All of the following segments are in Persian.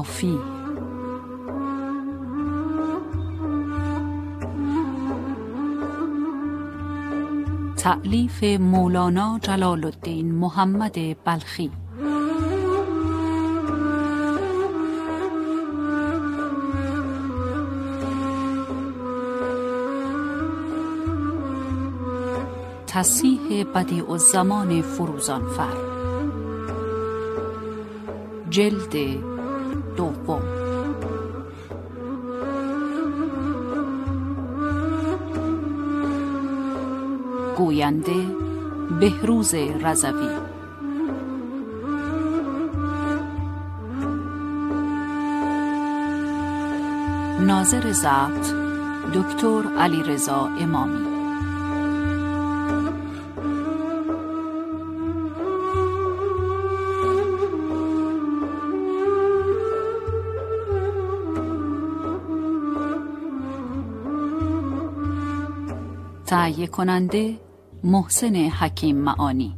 مافی تعلیف مولانا جلال الدین محمد بلخی. تصیح بدیع الزمان فروزانفر. جلد دوم. گوینده بهروز رضوی. ناظر ضبط دکتر علیرضا امامی. تهیه کننده محسن حکیم معانی.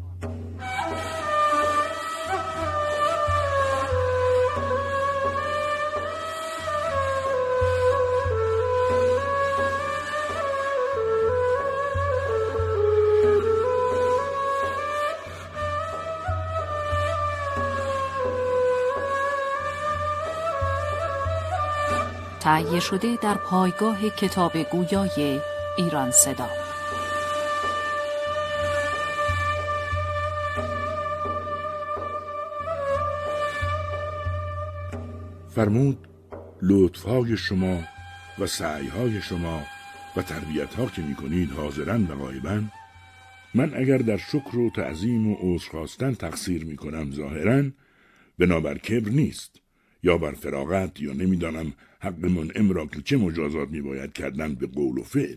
تهیه شده در پایگاه کتاب گویای ایران صدا. فرمود لطفهای شما و سعیهای شما و تربیت ها که می کنید حاضرن و غایبن. من اگر در شکر و تعظیم و عذر خواستن تقصیر می کنم ظاهرا بنابر کبر نیست. یا بر فراغت یا نمی‌دانم حق منعم را که چه مجازات می باید کردن به قول و فعل.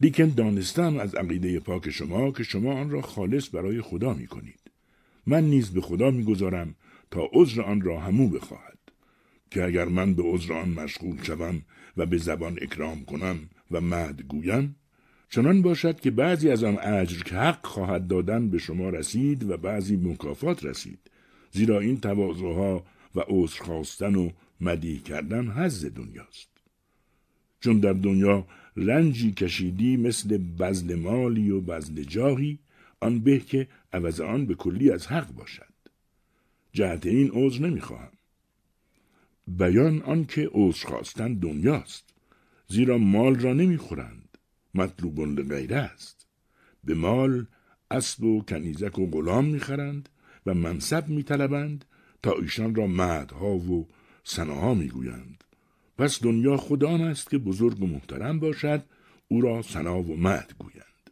لیکن دانستم از عقیده پاک شما که شما آن را خالص برای خدا می کنید. من نیز به خدا می گذارم تا عذر آن را همو بخواهد. که اگر من به عذر آن مشغول شوم و به زبان اکرام کنم و مد گویم چنان باشد که بعضی از آن اجر که حق خواهد دادن به شما رسید و بعضی مکافات رسید زیرا این تواضعها و عذر خواستن و مدیح کردن حز دنیاست چون در دنیا رنجی کشیدی مثل بزل مالی و بزل جاهی آن به که عوض آن به کلی از حق باشد. جهت این عذر نمی‌خواهم. بیان آنکه عذر خواستن دنیاست زیرا مال را نمی‌خورند مطلوب لغیره است. به مال اسب و کنیزک و غلام می‌خرند و منصب میطلبند تا ایشان را مدها و سناها می‌گویند. پس دنیا خدا است که بزرگ و محترم باشد او را سنا و مد گویند.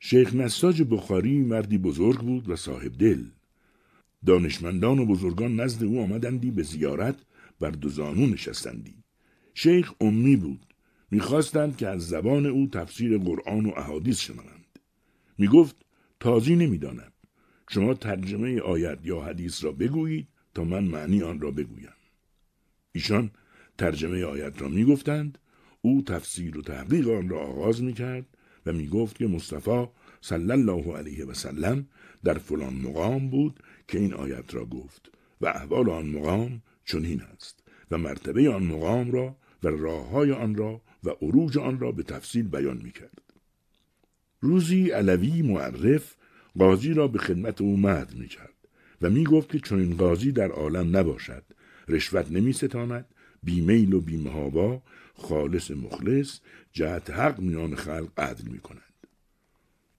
شیخ نساج بخاری مردی بزرگ بود و صاحب دل. دانشمندان و بزرگان نزد او آمدندی به زیارت بر دو زانو نشستندی. شیخ امی بود. می‌خواستند که از زبان او تفسیر قرآن و احادیث شنوند. می‌گفت تازی نمی‌دانم. شما ترجمه آیت یا حدیث را بگویید تا من معنی آن را بگویم. ایشان ترجمه آیت را می‌گفتند او تفسیر و تحقیق آن را آغاز می‌کرد و می‌گفت که مصطفی صلی الله علیه و سلم در فلان مقام بود که این آیت را گفت و احوال آن مقام چنین است و مرتبه آن مقام را و راه های آن را و عروج آن را به تفصیل بیان می کرد. روزی علوی معرف قاضی را به خدمت او می کرد و می گفت که چون این قاضی در عالم نباشد رشوت نمی ستاند بیمیل و بیمهابا خالص مخلص جهت حق میان خلق عدل می کند.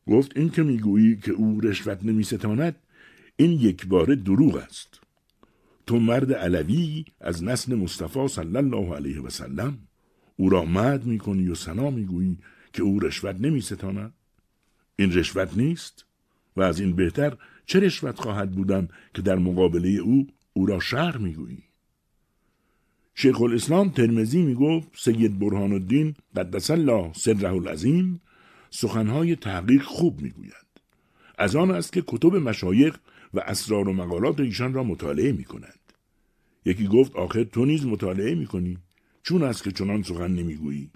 گفت این که می‌گویی که او رشوت نمی ستاند این یک بار دروغ است تو مرد علوی از نسل مصطفی صلی الله علیه و سلم او را مد می‌کنی و سنا می‌گویی که او رشوت نمی ستاند؟ این رشوت نیست و از این بهتر چه رشوت خواهد بودن که در مقابله او او را شهر می‌گویی شیخ الاسلام ترمزی می‌گفت سید برهان الدین قدس الله سره العظیم سخنهای تحقیق خوب می‌گوید. از آن است که کتب مشایخ و اسرار و مقالات ایشان را مطالعه می کند. یکی گفت آخر تو نیز مطالعه می کنی چون است که چنان سخن نمی‌گویی؟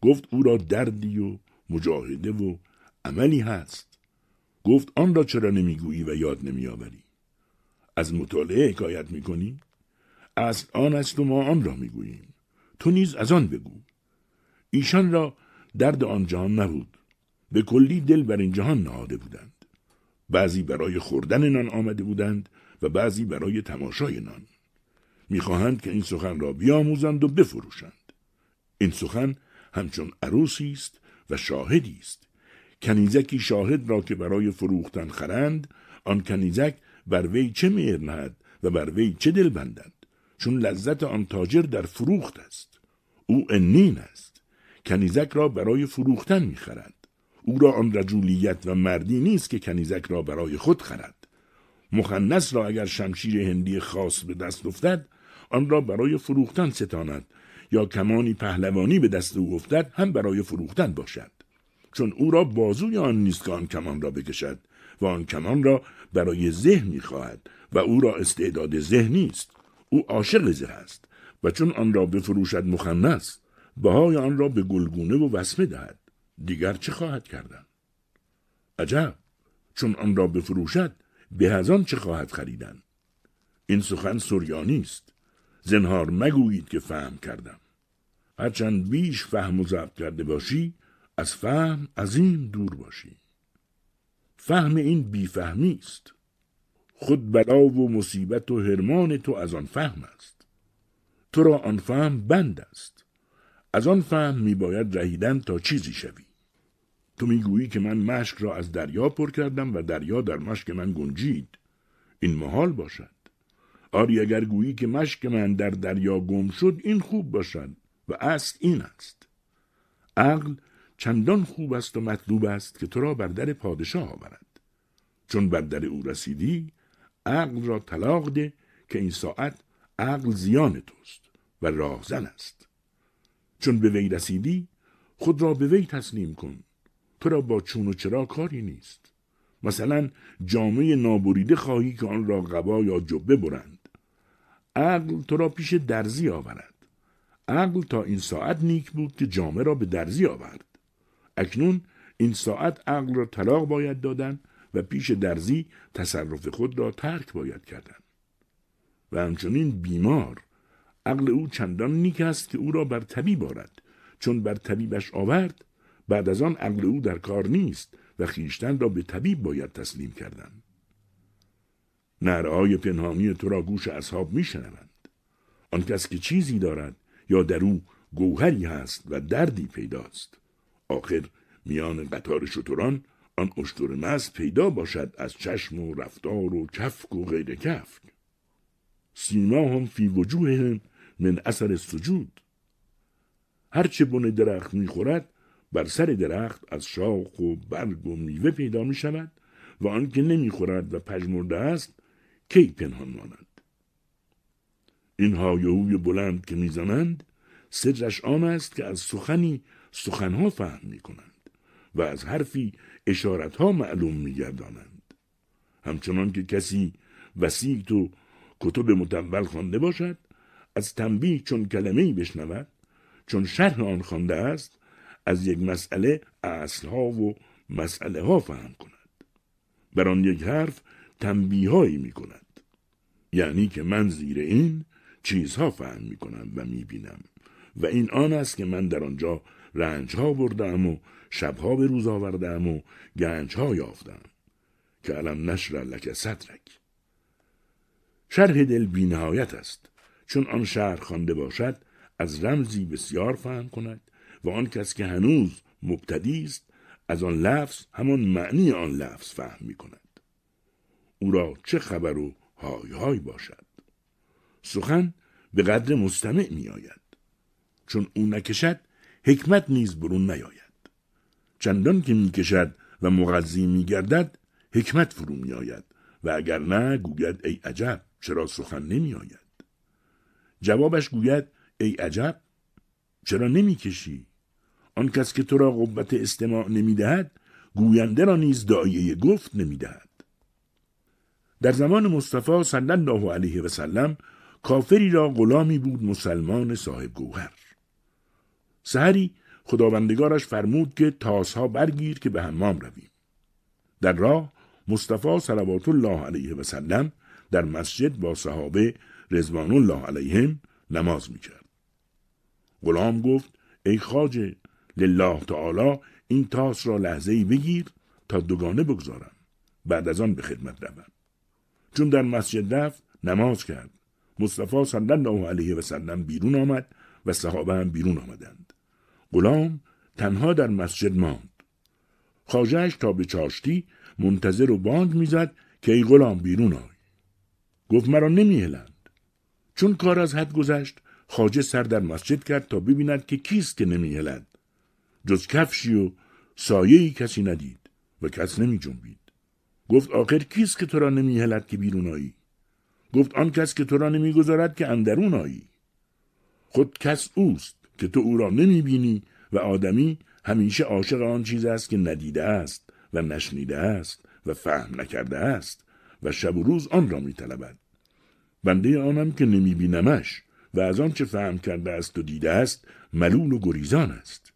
گفت او را دردی و مجاهده و عملی هست. گفت آن را چرا نمی‌گویی و یاد نمیآوری؟ از مطالعه حکایت می‌کنی؟ اصل آن است و ما آن را می‌گوییم. تو نیز از آن بگو. ایشان را درد آن جهان نبود. به کلی دل بر این جهان نهاده بودند. بعضی برای خوردن نان آمده بودند و بعضی برای تماشای نان. می‌خواهند که این سخن را بیاموزند و بفروشند. این سخن همچون عروسی است و شاهدی است. کنیزکی شاهد را که برای فروختن خرند آن کنیزک بر وی چه مهر و بر وی چه دل بندند چون لذت آن تاجر در فروخت است. او انین است کنیزک را برای فروختن می‌خرد. او را آن رجولیت و مردی نیست که کنیزک را برای خود خرد. مخنس را اگر شمشیر هندی خاص به دست افتد آن را برای فروختن ستاند یا کمانی پهلوانی به دست او افتد هم برای فروختن باشد. چون او را بازوی آن نیست که آن کمان را بکشد و آن کمان را برای ذهن می‌خواهد و او را استعداد ذهن نیست او عاشق زه است و چون آن را بفروشد مخنس بهای آن را به گلگونه و وسمه دهد. دیگر چه خواهد کردن؟ عجب! چون آن را بفروشد به از آن چه خواهد خریدن؟ این سخن سریانی است. زنهار مگویید که فهم کردم. هرچند بیش فهم و ضبط کرده باشی از فهم عظیم دور باشی. فهم این بیفهمی است. خود بلا و مصیبت و هرمان تو از آن فهم است. تو را آن فهم بند است. از آن فهم می باید رهیدن تا چیزی شوی. تو می‌گویی که من مشک را از دریا پر کردم و دریا در مشک من گنجید. این محال باشد. آری اگر گویی که مشک من در دریا گم شد این خوب باشد و اصل این است. عقل چندان خوب است و مطلوب است که تو را بر در پادشاه آورد. چون بر در او رسیدی عقل را طلاق ده که این ساعت عقل زیان توست و راهزن است. چون به وی رسیدی خود را به وی تسلیم کن. تو را با چون و چرا کاری نیست. مثلا جامعه نابریده خواهی که آن را قبا یا جبه برند. عقل تو را پیش درزی آورد. عقل تا این ساعت نیک بود که جامعه را به درزی آورد. اکنون این ساعت عقل را طلاق باید دادن و پیش درزی تصرف خود را ترک باید کردن. و همچنین بیمار عقل او چندان نیک است که او را بر طبیب آرد. چون بر طبیبش آورد بعد از آن عقل او در کار نیست و خیشتن را به طبیب باید تسلیم کردن. نرهای پنهانی تو را گوش اصحاب میشنوند آن کس که چیزی دارد یا در او گوهری هست و دردی پیداست. آخر میان قطار شتران آن اشتر مز پیدا باشد از چشم و رفتار و کفک و غیر کفک. سیما هم فی وجوههم من اثر سجود. هرچه بن درخت می‌خورد بر سر درخت از شاخ و برگ و میوه پیدا می شود و آنکه نمی‌خورد و پژمرده است کی پنهان ماند؟ این هایهوی بلند که می‌زنند سرش آن است که از سخنی سخنها فهم می کنند و از حرفی اشارتها معلوم می گردانند. همچنان که کسی وسیعت و کتب متول خوانده باشد از تنبیه چون کلمه‌ای بشنود چون شرح آن خوانده است از یک مسئله اصلها و مسئله ها فهم کند. بر آن یک حرف تنبیههایی می کند یعنی که من زیر این چیزها فهم می کنم و می بینم و این آن است که من در آنجا رنج ها بردم و شبها به روز آوردم و گنج ها یافتم. که علم نشر لک صدرک. شرح دل بینهایت است. چون آن شهر خوانده باشد از رمزی بسیار فهم کند و آن کس که هنوز مبتدی است از آن لفظ همان معنی آن لفظ فهم می کند او را چه خبر و های های باشد. سخن به قدر مستمع می آید چون او نکشد حکمت نیز برون نیاید. چندان که می کشد و مغذی می گردد حکمت فرو می آید و اگر نه گوید ای عجب چرا سخن نمی آید جوابش گوید ای عجب چرا نمی کشی آن کس که تو را قوت استماع نمی دهد گوینده را نیز دایه گفت نمی دهد در زمان مصطفی صلی الله علیه و سلم کافری را غلامی بود مسلمان صاحب گوهر. سحری خداوندگارش فرمود که تاسها برگیر که به حمام رویم. در راه مصطفی صلوات الله علیه و سلم در مسجد با صحابه رضوان الله علیهم نماز می‌کرد. غلام گفت ای خاجه لله تعالی این تاس را لحظه ای بگیر تا دوگانه بگذارم. بعد از آن به خدمت روم. چون در مسجد رفت نماز کرد. مصطفی صلی الله علیه و سلم بیرون آمد و صحابه هم بیرون آمدند. غلام تنها در مسجد ماند. خواجه‌ش تا به چاشتی منتظر و بانگ می‌زد که ای غلام بیرون آی. گفت مرا نمیهلند. چون کار از حد گذشت خواجه سر در مسجد کرد تا ببیند که کیست که نمیهلد. جز کفشی و سایهی کسی ندید و کس نمی جنبید. گفت آخر کیست که تو را نمیهلد که بیرون آیی؟ گفت آن کس که تو را نمی‌گذارد که اندرون آیی. خود کس اوست. که تو او را نمی بینی و آدمی همیشه عاشق آن چیز است که ندیده است و نشنیده است و فهم نکرده است و شب و روز آن را می طلبد. بنده آنم که نمی بینمش و از آنچه فهم کرده است و دیده است ملول و گریزان است.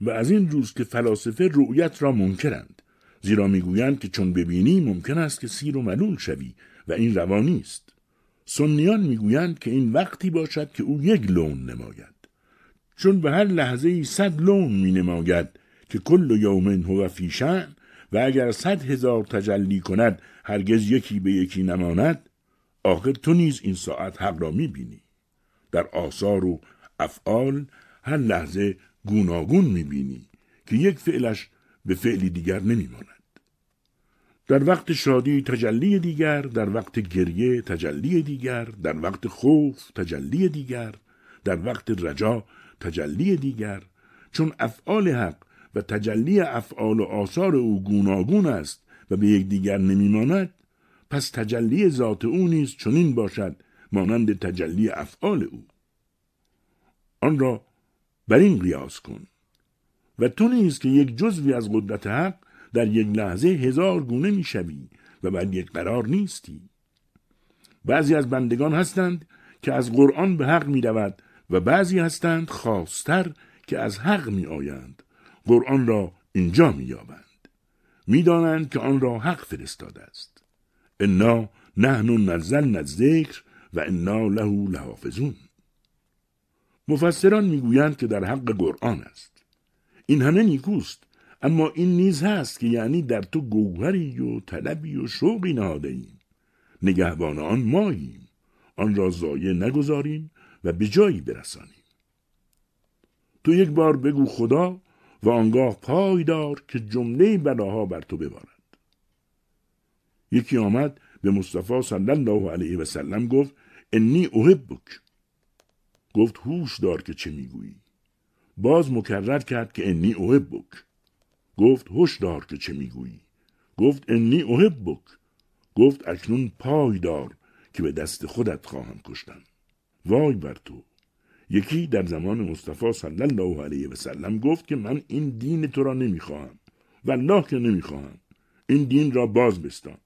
و از این روز که فلاسفه رؤیت را منکرند زیرا می‌گویند که چون ببینی ممکن است که سیر و ملول شوی و این روانی است سنیان می‌گویند که این وقتی باشد که او یک لون نماید. چون به هر لحظه ای صد لون می نماید که کل یوم هو فی شأن و اگر صد هزار تجلی کند هرگز یکی به یکی نماند آخر تو نیز این ساعت حق را می بینی. در آثار و افعال هر لحظه گوناگون می بینی که یک فعلش به فعلی دیگر نمی ماند. در وقت شادی تجلی دیگر در وقت گریه تجلی دیگر در وقت خوف تجلی دیگر در وقت رجا تجلی دیگر چون افعال حق و تجلی افعال و آثار او گوناگون است و به یکدیگر نمیماند پس تجلی ذات او نیز چنین باشد مانند تجلی افعال او. آن را بر این قیاس کن. و تو نیز که یک جزوی از قدرت حق در یک لحظه هزار گونه می‌شوی و بر یک قرار نیستی. بعضی از بندگان هستند که از قرآن به حق می رود و بعضی هستند خواستر که از حق می آیند قرآن را اینجا می یابند می‌دانند که آن را حق فرستاده است. انا نحن نزلنا الذکر و انا له لحافظون. مفسران می‌گویند که در حق قرآن است. این همه نیکوست اما این نیز هست که یعنی در تو گوهری و طلبی و شوقی نهاده ایم نگهبان آن ماییم. آن را ضایع نگذاریم و به جایی برسانیم تو یک بار بگو خدا و آنگاه پای دار که جمله بلاها بر تو ببارد. یکی آمد به مصطفی صلی الله علیه و سلم گفت انی احبک. گفت هوش دار که چه می‌گویی. باز مکرر کرد که انی احبک. گفت هوش دار که چه می‌گویی. گفت انی احبک. گفت اکنون پای دار که به دست خودت خواهم کشتن وای بر تو. یکی در زمان مصطفی صلی الله علیه و سلم گفت که من این دین تو را نمی‌خواهم. والله که نمی‌خواهم. این دین را باز بستان.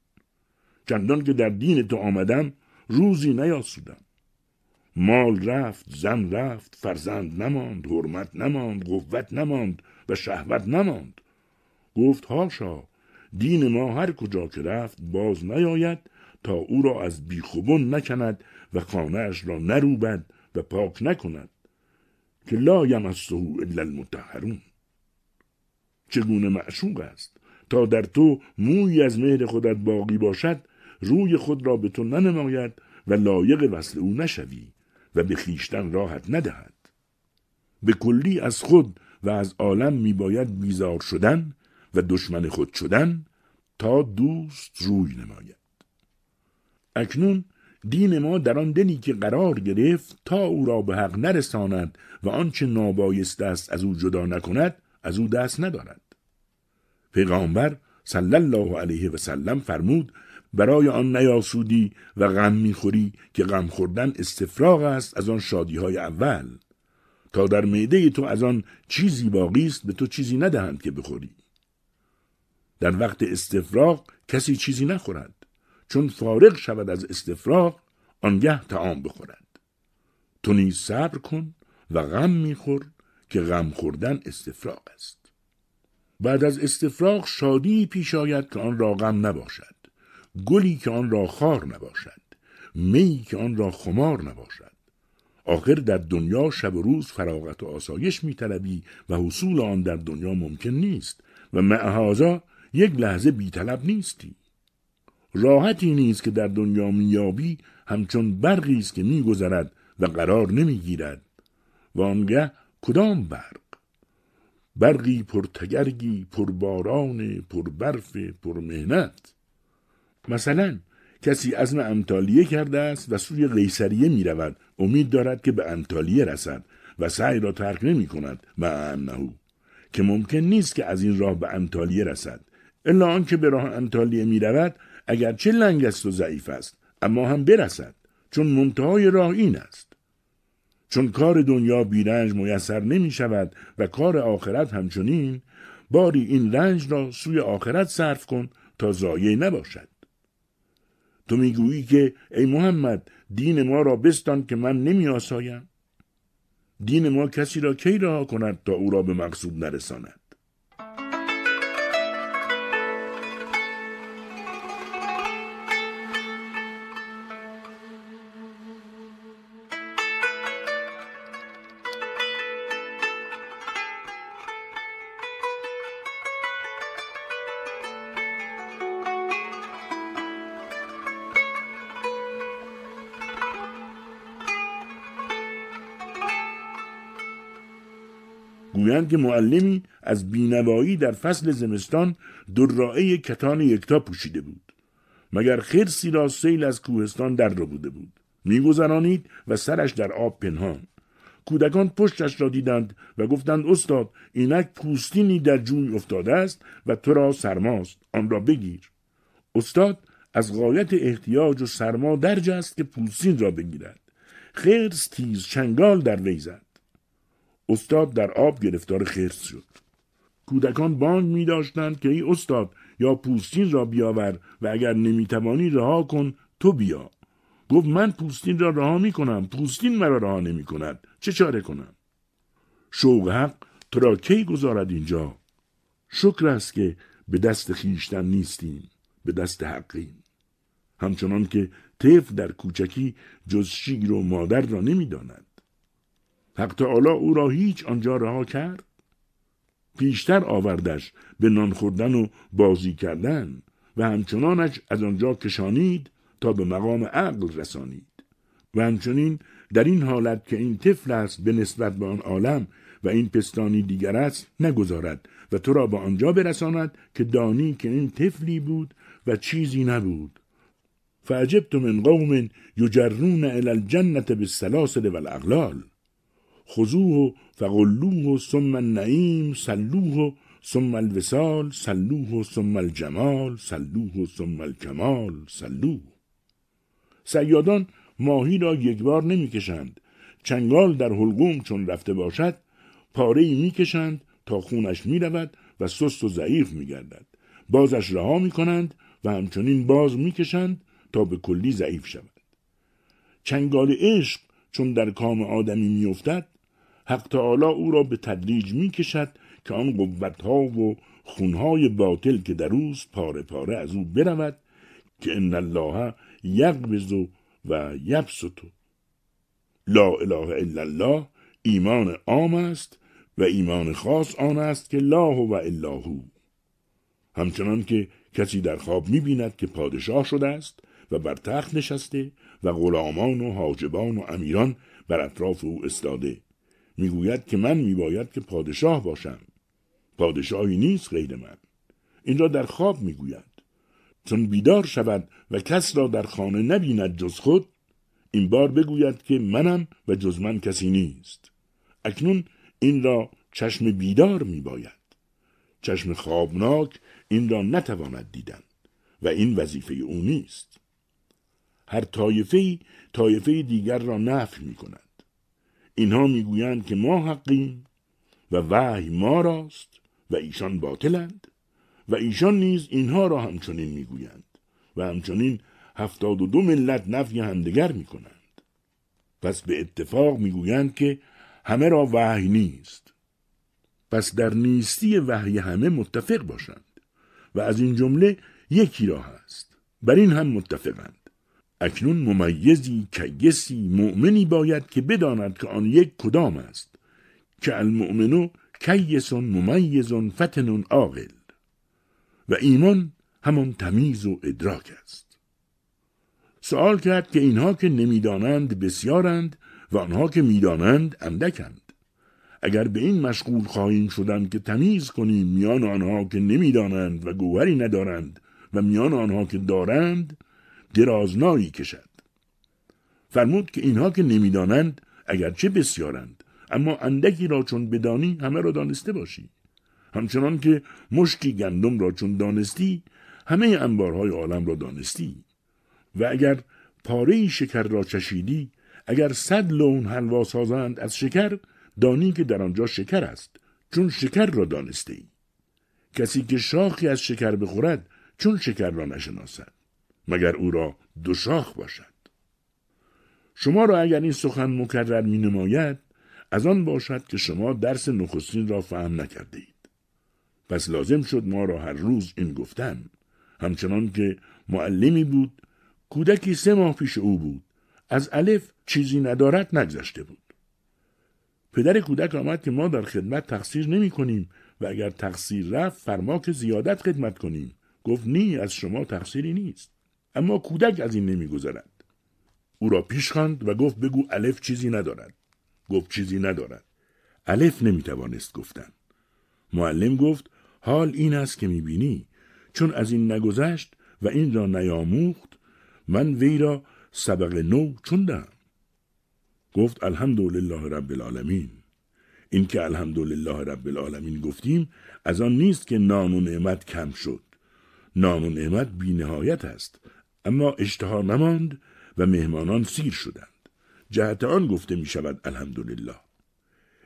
چندان که در دین تو آمدم روزی نیاسودم. مال رفت زن رفت فرزند نماند حرمت نماند قوت نماند و شهوت نماند. گفت هاشا دین ما هر کجا که رفت باز نیاید تا او را از بیخوبون نکند و خانهاش را نروبد و پاک نکند که لا یمسه الا المتحرون چگونه معشوق است تا در تو موی از مهر خودت باقی باشد روی خود را به تو ننماید و لایق وصل او نشوی و به خیشتن راحت ندهد. به کلی از خود و از عالم میباید بیزار شدن و دشمن خود شدن تا دوست روی نماید. اکنون دین ما در آن دلی که قرار گرفت تا او را به حق نرساند و آنچه نابایست است از او جدا نکند از او دست ندارد. پیغامبر صلی الله علیه و سلم فرمود برای آن نیاسودی و غم می‌خوری که غم خوردن استفراغ است از آن شادی های اول. تا در معده تو از آن چیزی باقی است به تو چیزی ندهند که بخوری. در وقت استفراغ کسی چیزی نخورد. چون فارغ شود از استفراغ آنگه تعام بخورد. تو نیز صبر کن و غم میخور که غم خوردن استفراغ است. بعد از استفراغ شادی پیش آید که آن را غم نباشد. گلی که آن را خار نباشد. می که آن را خمار نباشد. آخر در دنیا شب و روز فراغت و آسایش میطلبی و حصول آن در دنیا ممکن نیست و معهازا یک لحظه بیطلب نیستی. راحتی نیست که در دنیا میابی همچون برقی است که میگذرد و قرار نمی‌گیرد. و آنگه کدام برق؟ برقی پرتگرگی پرباران پربرف پرمهنت مثلا کسی عزم امتالیه کرده است و سوی قیصریه می رود امید دارد که به امتالیه رسد و سعی را ترک نمی کند انهو که ممکن نیست که از این راه به امتالیه رسد. الا آنکه به راه امتالیه می رود چه لنگ است و ضعیف است اما هم برسد چون منتهای راه این است. چون کار دنیا بیرنج میسر نمی شود و کار آخرت همچنین باری این رنج را سوی آخرت صرف کن تا ضایع نباشد. تو می‌گویی که ای محمد دین ما را بستان که من نمی آسایم؟ دین ما کسی را کی رها کند تا او را به مقصود نرساند؟ گویند که معلمی از بینوایی در فصل زمستان درائه کتان یکتا پوشیده بود. مگر خرسی را سیل از کوهستان در رو بوده بود. میگذرانید و سرش در آب پنهان. کودکان پشتش را دیدند و گفتند استاد اینک پوستینی در جوی افتاده است و تو را سرماست آن را بگیر. استاد از غایت احتیاج و سرما درج است که پوستین را بگیرد. خرس تیز چنگال در وی استاد در آب گرفتار خرس شد. کودکان بانگ می داشتند که ای استاد یا پوستین را بیاور و اگر نمی‌توانی رها کن تو بیا. گفت من پوستین را رها می کنم پوستین مرا رها نمی کند. چه چاره کنم؟ شوق حق تو را کی گذارد اینجا؟ شکر است که به دست خیشتن نیستیم به دست حقیم. همچنان که طفل در کوچکی جز شیر و مادر را نمی‌داند حق تعالی او را هیچ آنجا رها کرد. پیشتر آوردش به نان خوردن و بازی کردن و همچنانش از آنجا کشانید تا به مقام عقل رسانید. و همچنین در این حالت که این طفل است به نسبت به آن عالم و این پستانی دیگر است نگذارد و تو را به آنجا برساند که دانی که این طفلی بود و چیزی نبود. فعجبت من قوم یجرون الى الجنة بالسلاسل والاغلال. خذوه فغلوه ثم النعیم سلوه ثم الوسال سلوه ثم الجمال سلوه ثم الکمال سلوه. سیادان ماهی را یک بار نمی‌کشند. چنگال در حلقوم چون رفته باشد پاره ای می‌کشند تا خونش می‌رود و سست و ضعیف میگردد. بازش رها می‌کنند و همچنین باز می‌کشند تا به کلی ضعیف شود. چنگال عشق چون در کام آدمی میافتد حق تعالی او را به تدریج می کشد که آن قوتها و خونهای باطل که در اوست پاره پاره از او برود که ان الله یقبض و یبسط. لا اله الا الله ایمان عام است و ایمان خاص آن است که لا و الا هو. همچنان که کسی در خواب می بیند که پادشاه شده است و بر تخت نشسته و غلامان و حاجبان و امیران بر اطراف او استاده. می‌گوید که من میباید که پادشاه باشم. پادشاهی نیست غیر من. این را در خواب می‌گوید. چون بیدار شود و کس را در خانه نبیند جز خود این بار بگوید که منم و جز من کسی نیست. اکنون این را چشم بیدار می باید چشم خوابناک این را نتواند دیدن و این وظیفه او نیست. هر طایفه طایفه دیگر را نفی می کند اینها می‌گویند که ما حقیم و وحی ما راست و ایشان باطلند و ایشان نیز اینها را همچنین می‌گویند و همچنین هفتاد و دو ملت نفی همدیگر می‌کنند. پس به اتفاق می‌گویند که همه را وحی نیست. پس در نیستی وحی همه متفق باشند و از این جمله یکی را هست. بر این هم متفقند. اکنون ممیزی کیسی مؤمنی باید که بداند که آن یک کدام است. که المؤمنو کیسون ممیزون فتنون عاقل. و ایمان همان تمیز و ادراک است. سوال کرد که اینها که نمی‌دانند بسیارند و آنها که می‌دانند اندکند. اگر به این مشغول خواهیم شدن که تمیز کنیم میان آنها که نمی‌دانند و گوهری ندارند و میان آنها که دارند درازنایی کشد. فرمود که اینها که نمی‌دانند اگرچه بسیارند اما اندکی را چون بدانی همه را دانسته باشی. همچنان که مشکی گندم را چون دانستی همه انبارهای عالم را دانستی. و اگر پاره شکر را چشیدی اگر صد لون حلوا سازند از شکر دانی که در آنجا شکر است چون شکر را دانسته ای. کسی که شاخی از شکر بخورد چون شکر را نشناسد. مگر او را دو باشد؟ شما را اگر این سخن مکرر می نماید از آن باشد که شما درس نخستین را فهم نکرده اید. پس لازم شد ما را هر روز این گفتن. همچنان که معلمی بود کودکی سه ماه پیش او بود. از الف چیزی ندارد نگذشته بود. پدر کودک آمد که ما در خدمت تقصیر نمی کنیم و اگر تقصیر رفت فرما که زیادت خدمت کنیم. گفت نی از شما تقصیری نیست. اما کودک از این نمیگذرد. او را پیش خواند و گفت بگو الف چیزی ندارد. گفت چیزی ندارد. الف نمی‌توانست گفتن. معلم گفت حال این است که می‌بینی. چون از این نگذشت و این را نیاموخت من وی را سبق نو چون دهم گفت الحمدلله رب العالمین. این که الحمدلله رب العالمین گفتیم از آن نیست که نام و نعمت کم شد. نام و نعمت بی نهایت است. اما اشتها نماند و مهمانان سیر شدند. جهت آن گفته می شود الحمدلله.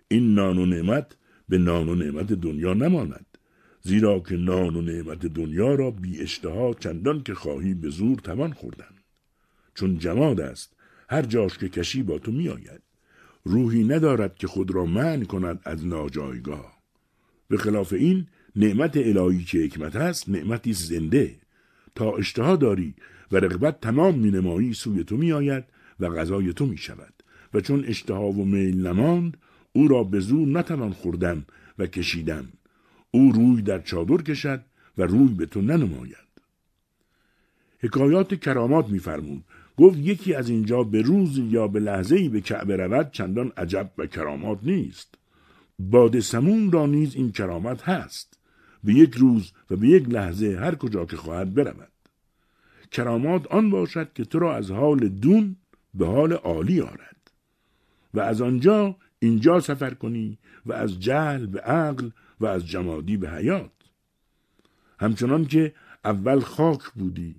این نان و نعمت به نان و نعمت دنیا نماند زیرا که نان و نعمت دنیا را بی اشتها چندان که خواهی به زور توان خوردن. چون جماد است هر جاش که کشی با تو می آید. روحی ندارد که خود را منع کند از ناجایگاه. به خلاف این نعمت الهی که حکمت است نعمتی زنده. تا اشتها داری و رغبت تمام می نمایی سوی تو می آید و غذای تو می شود و چون اشتها و میل نماند او را به زور نتوان خوردن و کشیدن. او روی در چادر کشد و روی به تو ننماید. حکایات کرامات میفرمود. گفت یکی از اینجا به روز یا به لحظه ای به کعبه رود چندان عجب و کرامات نیست. باد سمون را نیز این کرامت هست. به یک روز و به یک لحظه هر کجا که خواهد برود. کرامات آن باشد که تو را از حال دون به حال عالی آرد. و از آنجا اینجا سفر کنی و از جهل به عقل و از جمادی به حیات. همچنان که اول خاک بودی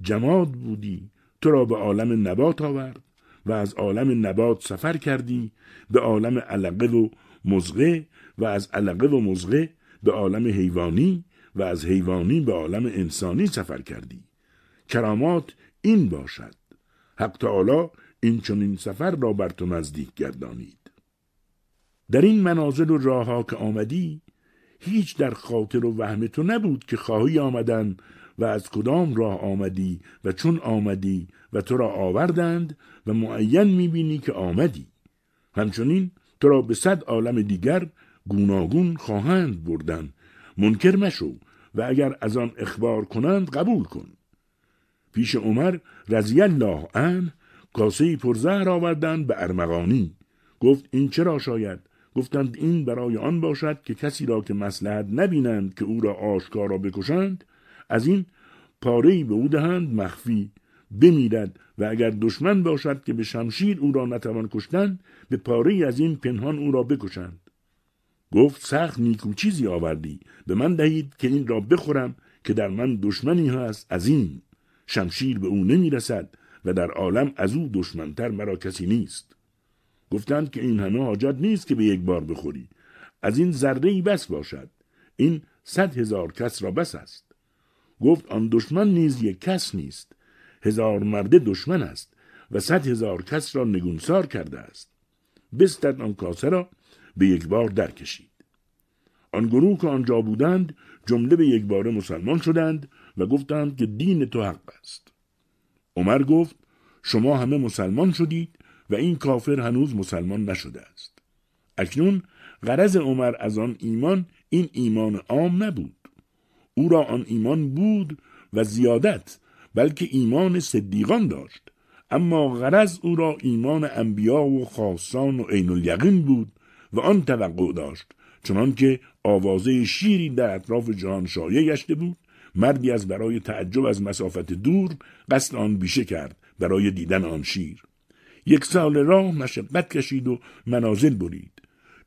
جماد بودی تو را به عالم نبات آورد و از عالم نبات سفر کردی به عالم علقه و مزغه و از علقه و مزغه به عالم حیوانی و از حیوانی به عالم انسانی سفر کردی. کرامات این باشد. حق تعالی این چنین سفر را بر تو نزدیک گردانید. در این منازل و راه که آمدی هیچ در خاطر و وهم تو نبود که خواهی آمدن و از کدام راه آمدی و چون آمدی و تو را آوردند و معین می‌بینی که آمدی. همچنین تو را به صد عالم دیگر گوناگون خواهند بردن. منکر مشو و اگر از آن اخبار کنند قبول کن. پیش عمر رضی الله عنه کاسه پرزهر آوردند به ارمغانی. گفت این چرا شاید؟ گفتند این برای آن باشد که کسی را که مسلحت نبینند که او را آشکارا بکشند از این پاره به او دهند مخفی بمیرد و اگر دشمن باشد که به شمشیر او را نتوان کشتن به پاره از این پنهان او را بکشند. گفت سخت نیکو چیزی آوردی به من دهید که این را بخورم که در من دشمنی هست از این. شمشیر به او نمی رسد و در عالم از او دشمنتر مرا کسی نیست. گفتند که این همه حاجت نیست که به یک بار بخوری. از این ذره بس باشد. این صد هزار کس را بس است. گفت آن دشمن نیز یک کس نیست. هزار مرده دشمن است و صد هزار کس را نگونسار کرده است. بستد آن کاسه را به یک بار در کشید آن گروه که آنجا بودند جمله به یک بار مسلمان شدند و گفتند که دین تو حق است. عمر گفت شما همه مسلمان شدید و این کافر هنوز مسلمان نشده است. اکنون غرض عمر از آن ایمان این ایمان عام نبود. او را آن ایمان بود و زیادت بلکه ایمان صدیقان داشت. اما غرض او را ایمان انبیا و خاصان و عین الیقین بود و آن توقع داشت چنانکه آوازه شیری در اطراف جهان شایع گشته بود مردی از برای تعجب از مسافت دور قصد آن بیشه کرد برای دیدن آن شیر. یک سال راه مشقت کشید و منازل برید.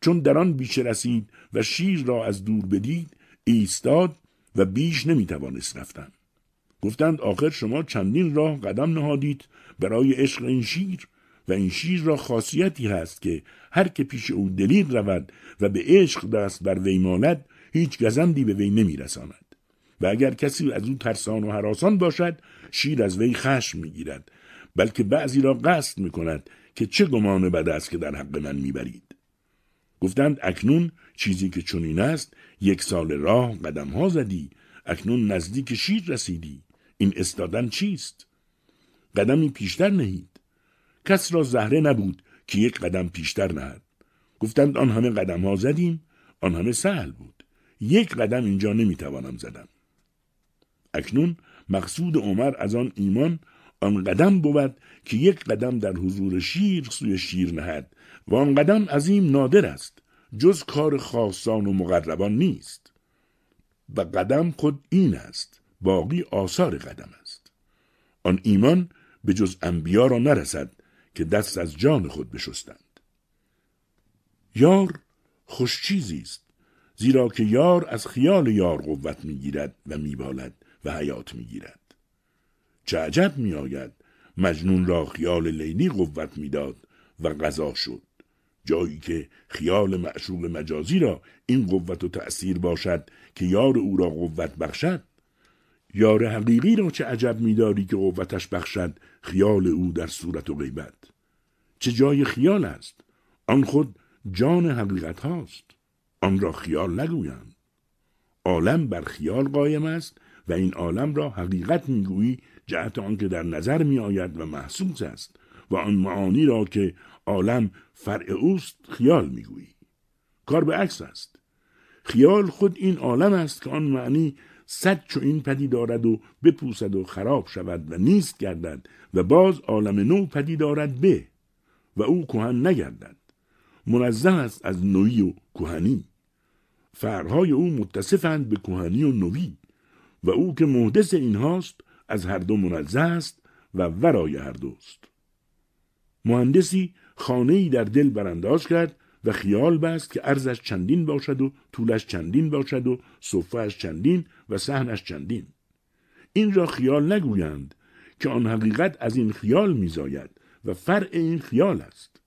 چون در آن بیشه رسید و شیر را از دور بدید ایستاد و بیش نمی‌توانست رفتن. گفتند آخر شما چندین راه قدم نهادید برای عشق این شیر و این شیر را خاصیتی هست که هر که پیش او دلیر رود و به عشق دست بر وی ماند هیچ گزندی به وی نمیرساند. و اگر کسی از او ترسان و حراسان باشد شیر از وی خشم می‌گیرد. بلکه بعضی را قصد می‌کند که چه گمان بد است که در حق من می‌برید. گفتند اکنون چیزی که چنین است یک سال راه قدم ها زدی اکنون نزدیک شیر رسیدی. این استادن چیست؟ قدمی پیشتر نهید. کس را زهره نبود که یک قدم پیشتر نهد. گفتند آن همه قدم ها زدیم آن همه سهل بود. یک قدم اینجا نمی‌توانم زدم. اکنون مقصود عمر از آن ایمان آن قدم بود که یک قدم در حضور شیر سوی شیر نهد و آن قدم عظیم نادر است جز کار خاصان و مقربان نیست. و قدم خود این است باقی آثار قدم است. آن ایمان به جز انبیا را نرسد که دست از جان خود بشستند. یار خوش چیزی است زیرا که یار از خیال یار قوت می‌گیرد و میبالد. و حیات می‌گیرد. چه عجب میآید. مجنون را خیال لیلی قوت می‌داد و غذا شد. جایی که خیال معشوق مجازی را این قوت و تأثیر باشد که یار او را قوت بخشد. یار حقیقی را چه عجب میداری که قوتش بخشد خیال او در صورت و غیبت. چه جای خیال است؟ آن خود جان حقیقت هاست. آن را خیال نگویند عالم بر خیال قایم است و این عالم را حقیقت می‌گویی جهت آنکه در نظر میآید و محسوس است و آن معانی را که عالم فرع اوست خیال می‌گویی. کار به عکس است. خیال خود این عالم است که آن معنی صد چو این پدی دارد و بپوسد و خراب شود و نیست گردد و باز عالم نو پدی دارد به و او کهن نگردد. منزه است از نوی و کهنی. فرهای او متصفند به کهنی و نوی و او که محدث اینهاست از هر دو منزه است و ورای هر دوست. مهندسی خانه در دل برانداز کرد و خیال بست که ارزش چندین باشد و طولش چندین باشد و صفهش چندین و سهنش چندین. این را خیال نگویند که آن حقیقت از این خیال میزاید و فرع این خیال است.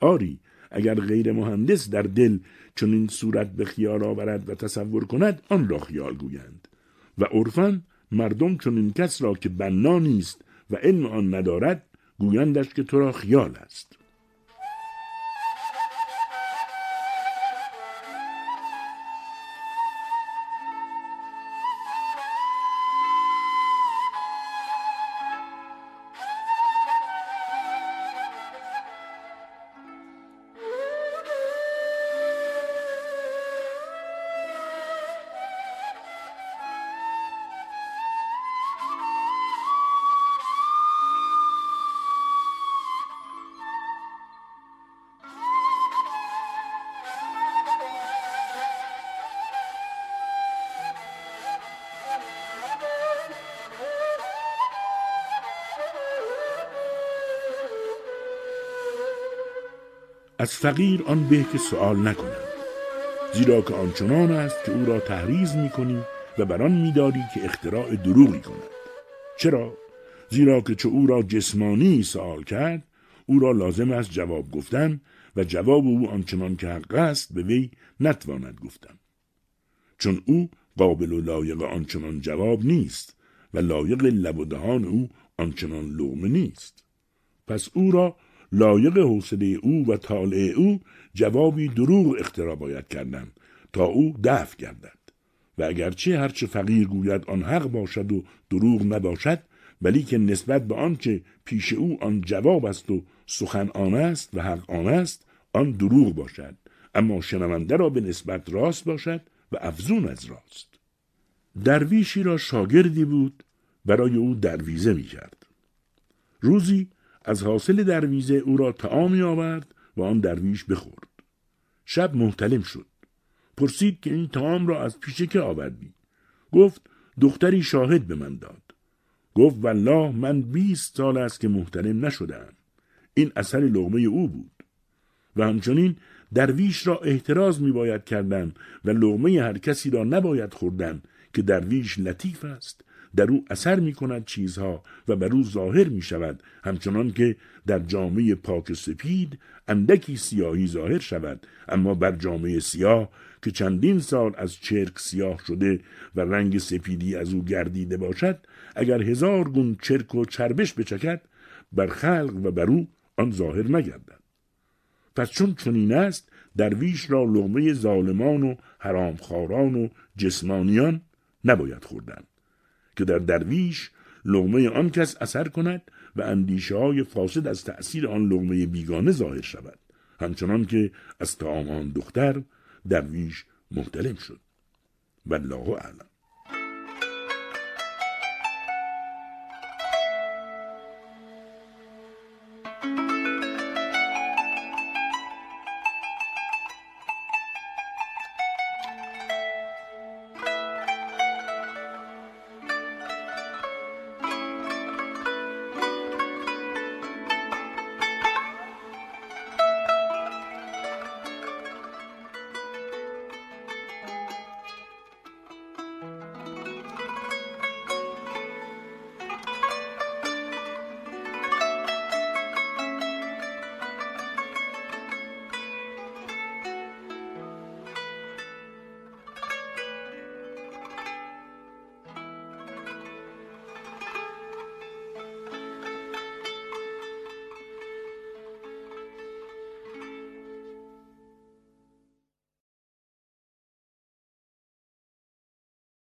آری اگر غیر مهندس در دل چون این صورت به خیال آورد و تصور کند آن را خیال گویند. و عرفا مردم چون این کس را که بنا نیست و علم آن ندارد گویندش که تو را خیال است. فقیر آن به که سوال نکنند زیرا که آنچنان است که او را تحریز می‌کنی و بران میداری که اختراع دروغی کند. چرا؟ زیرا که چه او را جسمانی سوال کرد او را لازم است جواب گفتن و جواب او آنچنان که حق است به وی نتواند گفتن. چون او قابل و لایق آنچنان جواب نیست و لایق لب و دهان او آنچنان لغمه نیست. پس او را لایق حوصله او و طالع او جوابی دروغ اختراع باید کردن تا او دفع گردد. و اگرچه هرچه فقیر گوید آن حق باشد و دروغ نباشد ولی که نسبت به آنچه پیش او آن جواب است و سخن آن است و حق آن است آن دروغ باشد. اما شنونده را به نسبت راست باشد و افزون از راست. درویشی را شاگردی بود برای او درویزه می کرد. روزی از حاصل درویزه او را تعامی آورد و آن درویش بخورد. شب محتلم شد. پرسید که این تعام را از پیش که آوردی؟ گفت دختری شاهد به من داد. گفت والله من بیست سال است که محترم نشدم. این اثر لغمه او بود. و همچنین درویش را احتراز می باید کردن و لغمه هر کسی را نباید خوردن که درویش لطیف است در او اثر می کند چیزها و بر او ظاهر می شود همچنان که در جامعه پاک سپید اندکی سیاهی ظاهر شود. اما بر جامعه سیاه که چندین سال از چرک سیاه شده و رنگ سپیدی از او گردیده باشد اگر هزار گون چرک و چربش بچکد بر خلق و بر او آن ظاهر نگردد پس چون چنین است درویش را لغمه ظالمان و حرامخواران و جسمانیان نباید خوردن. که در درویش لغمه آن کس اثر کند و اندیشه های فاسد از تأثیر آن لغمه بیگانه ظاهر شود. همچنان که از تعام آن دختر درویش محتلم شد. والله اعلم.